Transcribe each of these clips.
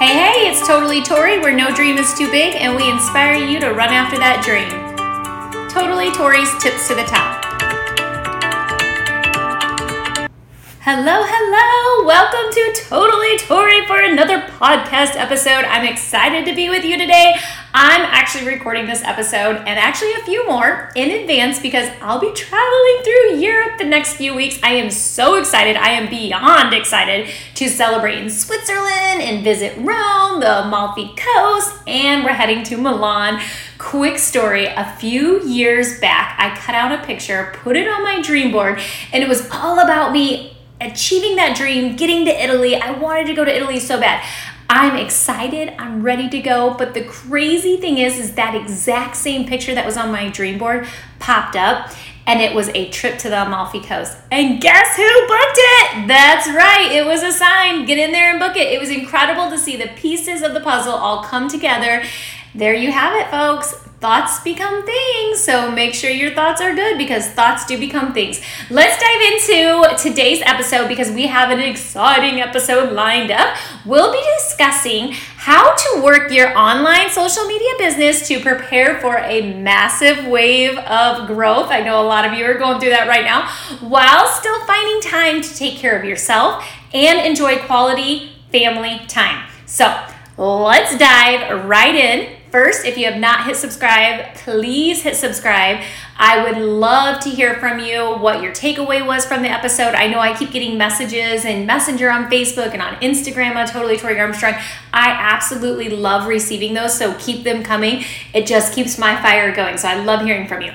Hey, hey, it's Totally Tori, where no dream is too big, and we inspire you to run after that dream. Totally Tori's Tips to the Top. Hello, hello! Welcome to Totally Tori for another podcast episode. I'm excited to be with you today. I'm actually recording this episode and actually a few more in advance because I'll be traveling through Europe the next few weeks. I am so excited. I am beyond excited to celebrate in Switzerland and visit Rome, the Amalfi Coast, and we're heading to Milan. Quick story a few years back, I cut out a picture, put it on my dream board, and it was all about me achieving that dream, getting to Italy. I wanted to go to Italy so bad. I'm excited, I'm ready to go. But the crazy thing is, is that exact same picture that was on my dream board popped up and it was a trip to the Amalfi Coast. And guess who booked it? That's right, it was a sign. Get in there and book it. It was incredible to see the pieces of the puzzle all come together. There you have it, folks thoughts become things. So make sure your thoughts are good because thoughts do become things. Let's dive into today's episode because we have an exciting episode lined up. We'll be discussing how to work your online social media business to prepare for a massive wave of growth. I know a lot of you are going through that right now while still finding time to take care of yourself and enjoy quality family time. So, let's dive right in First, if you have not hit subscribe, please hit subscribe. I would love to hear from you what your takeaway was from the episode. I know I keep getting messages and Messenger on Facebook and on Instagram on Totally Tori Armstrong. I absolutely love receiving those, so keep them coming. It just keeps my fire going. So I love hearing from you.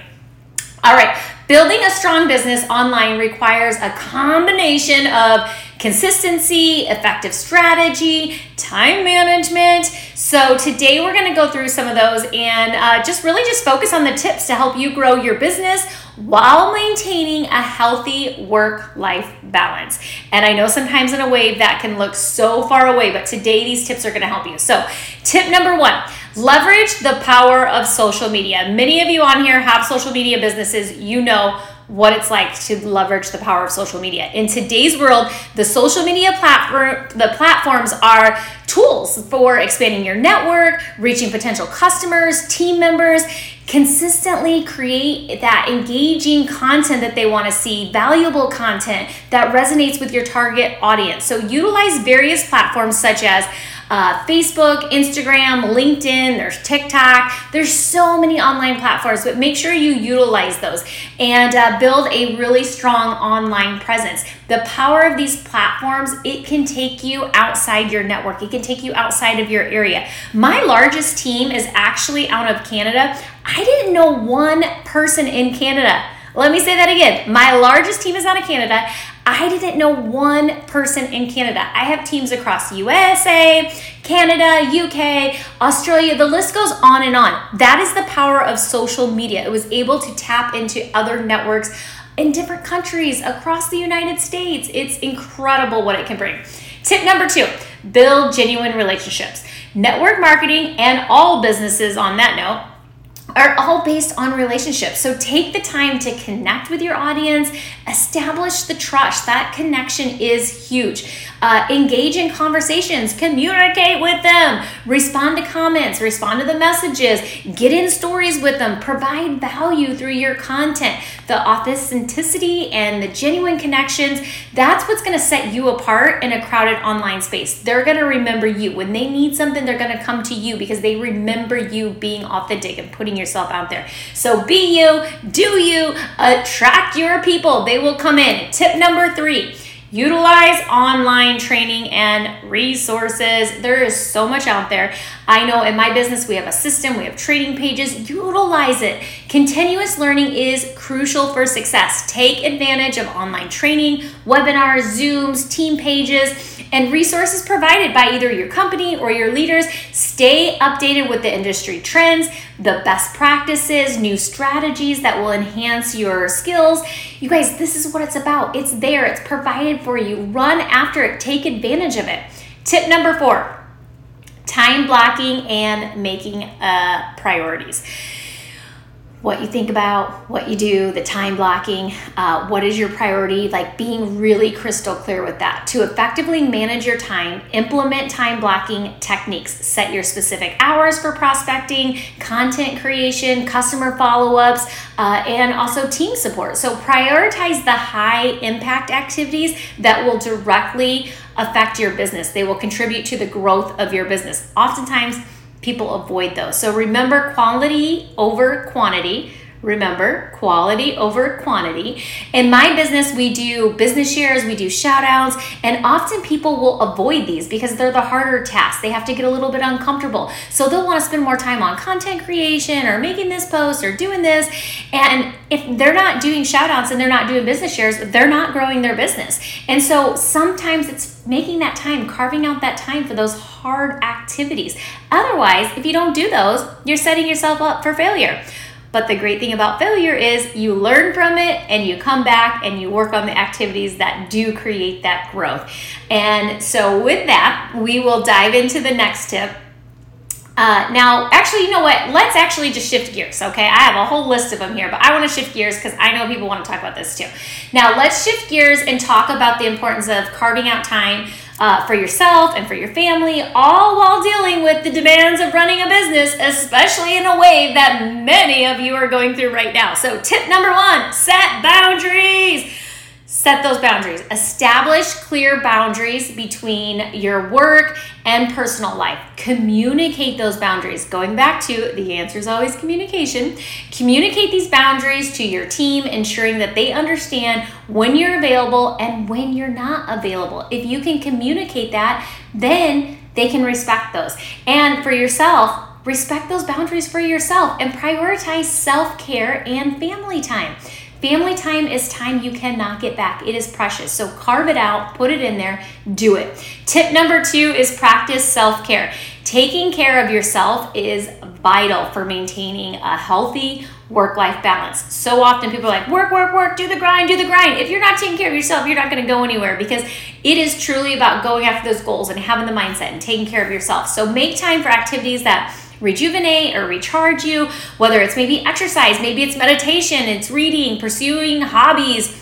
All right, building a strong business online requires a combination of consistency, effective strategy, time management. So today we're going to go through some of those and uh, just really just focus on the tips to help you grow your business while maintaining a healthy work life balance. And I know sometimes in a wave that can look so far away, but today these tips are going to help you. So, tip number one leverage the power of social media. Many of you on here have social media businesses. You know what it's like to leverage the power of social media. In today's world, the social media platform the platforms are tools for expanding your network, reaching potential customers, team members, consistently create that engaging content that they want to see, valuable content that resonates with your target audience. So utilize various platforms such as uh, Facebook, Instagram, LinkedIn, there's TikTok. There's so many online platforms, but make sure you utilize those and uh, build a really strong online presence. The power of these platforms, it can take you outside your network. It can take you outside of your area. My largest team is actually out of Canada. I didn't know one person in Canada. Let me say that again. My largest team is out of Canada. I didn't know one person in Canada. I have teams across USA, Canada, UK, Australia. The list goes on and on. That is the power of social media. It was able to tap into other networks in different countries across the United States. It's incredible what it can bring. Tip number two build genuine relationships. Network marketing and all businesses on that note are all based on relationships. So take the time to connect with your audience, establish the trust. That connection is huge. Uh, engage in conversations, communicate with them, respond to comments, respond to the messages, get in stories with them, provide value through your content. The authenticity and the genuine connections, that's what's to set you apart in a crowded online space. They're to remember you. When they need something, they're to come to you because they remember you being authentic and putting yourself out there. So be you, do you, attract your people. They will come in. Tip number three Utilize online training and resources. There is so much out there. I know in my business we have a system, we have training pages. Utilize it. Continuous learning is crucial for success. Take advantage of online training, webinars, Zooms, team pages and resources provided by either your company or your leaders. Stay updated with the industry trends, the best practices, new strategies that will enhance your skills. You guys, this is what it's about. It's there, it's provided for you. Run after it, take advantage of it. Tip number four time blocking and making uh, priorities what you think about, what you do, the time blocking, uh, what is your priority, like being really crystal clear with that. To effectively manage your time, implement time blocking techniques. Set your specific hours for prospecting, content creation, customer follow ups, uh, and also team support. So prioritize the high impact activities that will directly affect your business, they will contribute to the growth of your business. Oftentimes, people avoid those. So remember quality over quantity. Remember, quality over quantity. In my business, we do business shares, we do shout outs, and often people will avoid these because they're the harder tasks. They have to get a little bit uncomfortable. So they'll want to spend more time on content creation or making this post or doing this. And if they're not doing shout outs and they're not doing business shares, they're not growing their business. And so sometimes it's making that time, carving out that time for those hard activities. Otherwise, if you don't do those, you're setting yourself up for failure. But the great thing about failure is you learn from it and you come back and you work on the activities that do create that growth. And so, with that, we will dive into the next tip. Uh, now, actually, you know what? Let's actually just shift gears, okay? I have a whole list of them here, but I want to shift gears because I know people want to talk about this too. Now, let's shift gears and talk about the importance of carving out time uh, for yourself and for your family, all while dealing with the demands of running a business, especially in a way that many of you are going through right now. So, tip number one set boundaries set those boundaries. Establish clear boundaries between your work and personal life. Communicate those boundaries. Going back to the answer is always communication. Communicate these boundaries to your team, ensuring that they understand when you're available and when you're not available. If you can communicate that, then they can respect those. And for yourself, respect those boundaries for yourself and prioritize self care and family time. Family time is time you cannot get back. It is precious. So carve it out, put it in there, do it. Tip number two is practice self care. Taking care of yourself is vital for maintaining a healthy work life balance. So often people are like, work, work, work, do the grind, do the grind. If you're not taking care of yourself, you're not going to go anywhere because it is truly about going after those goals and having the mindset and taking care of yourself. So make time for activities that rejuvenate or recharge you, whether it's maybe exercise, maybe it's meditation, it's reading, pursuing hobbies.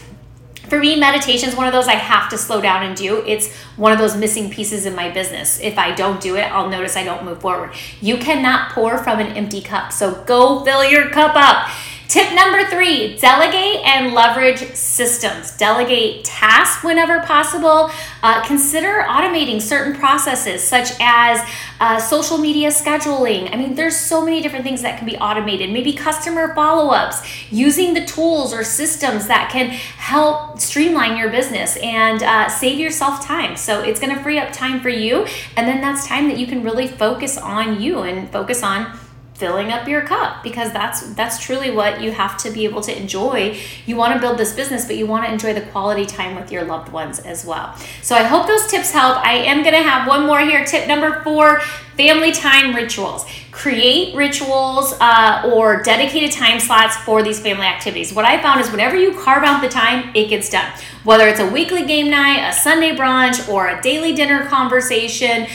For me, meditation is one of those I have to slow down and do. It's one of those missing pieces in my business. If I don't do it, I'll notice I don't move forward. You cannot pour from an empty cup. So go fill your cup up. Tip number three delegate and leverage systems. Delegate tasks whenever possible. Uh, consider automating certain processes such as uh, social media scheduling. I mean, there's so many different things that can be automated. Maybe customer follow ups, using the tools or systems that can help streamline your business and uh, save yourself time. So it's going to free up time for you. And then that's time that you can really focus on you and focus on filling up your cup because that's that's truly what you have to be able to enjoy. You want to build this business, but you want to enjoy the quality time with your loved ones as well. So I hope those tips help. I am going to have one more here. Tip number 4, family time rituals. Create rituals uh, or dedicated time slots for these family activities. What I found is whenever you carve out the time, it gets done. Whether it's a weekly game night, a Sunday brunch, or a daily dinner conversation,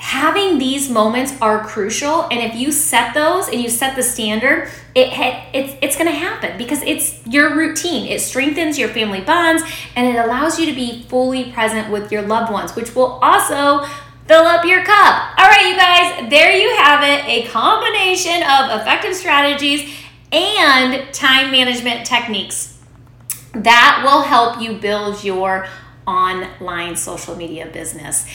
having these moments are crucial and if you set those and you set the standard it it's it's going to happen because it's your routine. It strengthens your family bonds and it allows you to be fully present with your loved ones which will also fill up your cup. All right you guys there you have it a combination of effective strategies and time management techniques that will help you build your online social media business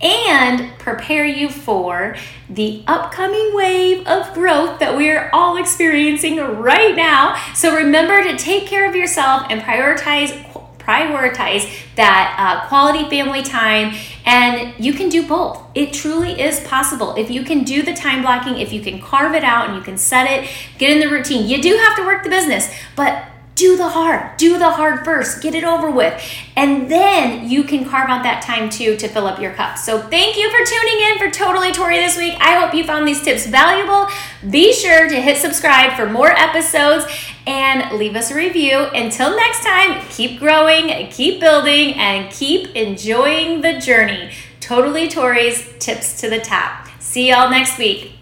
and prepare you for the upcoming wave of growth that we are all experiencing right now. So remember to take care of yourself and prioritize prioritize that uh, quality family time and you can do both. It truly is possible. If you can do the time blocking if you can carve it out and you can set it get in the routine. You do have to work the business but do the hard. Do the hard first. Get it over with. And then you can carve out that time too to fill up your cup. So thank you for tuning in for Totally Tori this week. I hope you found these tips valuable. Be sure to hit subscribe for more episodes and leave us a review. Until next time, keep growing, keep building, and keep enjoying the journey. Totally Tori's tips to the top. See y'all next week.